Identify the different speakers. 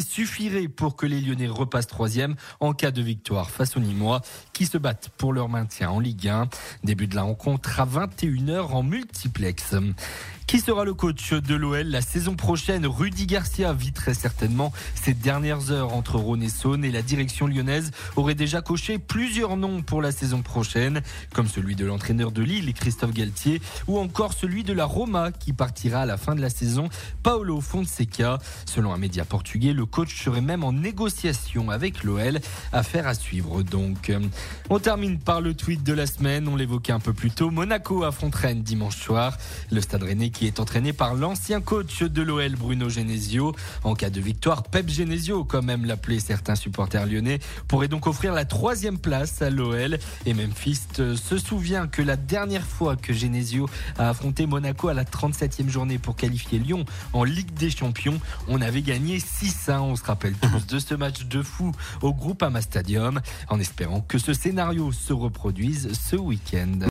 Speaker 1: suffirait pour que les Lyonnais repassent troisième en cas de victoire face aux Nîmois qui se battent pour leur maintien en Ligue 1. Début de la rencontre à 21h en multiplex. Qui sera le coach de l'OL la saison prochaine? Rudy Garcia vit très certainement ces dernières heures entre Rhône et Saône et la direction lyonnaise aurait déjà coché plusieurs noms pour la saison prochaine, comme celui de l'entraîneur de Lille, Christophe Galtier, ou encore celui de la Roma qui partira à la fin de la saison, Paolo Fonseca. Selon un média portugais, le coach serait même en négociation avec l'OL. Affaire à suivre donc. On termine par le tweet de la semaine, on l'évoquait un peu plus tôt. Monaco affronte Rennes dimanche soir. Le stade rennais est entraîné par l'ancien coach de l'OL Bruno Genesio. En cas de victoire, Pep Genesio, comme même l'appelaient certains supporters lyonnais, pourrait donc offrir la troisième place à l'OL. Et Memphis se souvient que la dernière fois que Genesio a affronté Monaco à la 37e journée pour qualifier Lyon en Ligue des Champions, on avait gagné 6-1. On se rappelle tous de ce match de fou au Groupama Stadium, en espérant que ce scénario se reproduise ce week-end.